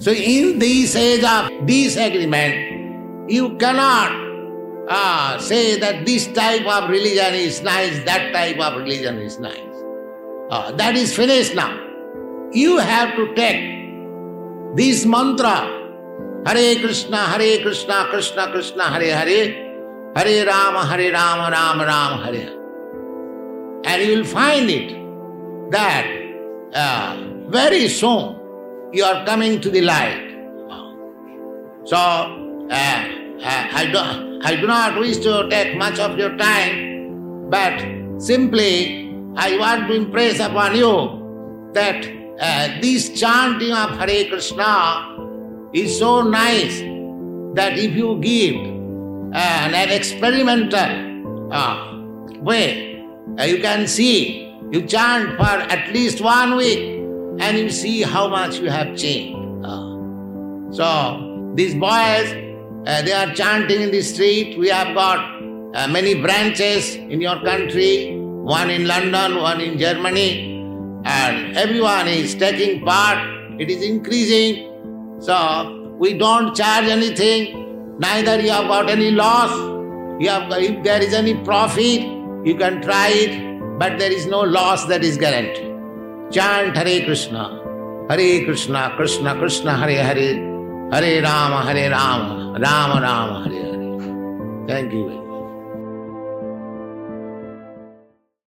So, in this age of disagreement, you cannot uh, say that this type of religion is nice, that type of religion is nice. Uh, that is finished now. You have to take this mantra Hare Krishna, Hare Krishna, Krishna Krishna, Hare Hare, Hare Rama, Hare Rama, Rama Rama, Hare. And you will find it that uh, very soon you are coming to the light. So, uh, uh, I, do, I do not wish to take much of your time, but simply I want to impress upon you that uh, this chanting of Hare Krishna is so nice that if you give uh, an experimental uh, way, uh, you can see, you chant for at least one week and you see how much you have changed. Uh, so, these boys, uh, they are chanting in the street. We have got uh, many branches in your country, one in London, one in Germany, and everyone is taking part. It is increasing. So we don't charge anything, neither you have got any loss. You have, if there is any profit, you can try it, but there is no loss that is guaranteed. Chant Hare Krishna Hare Krishna Krishna Krishna, Hare Hare Hare Ram Hare Ram Ram Ram, Hare Hare. Thank you very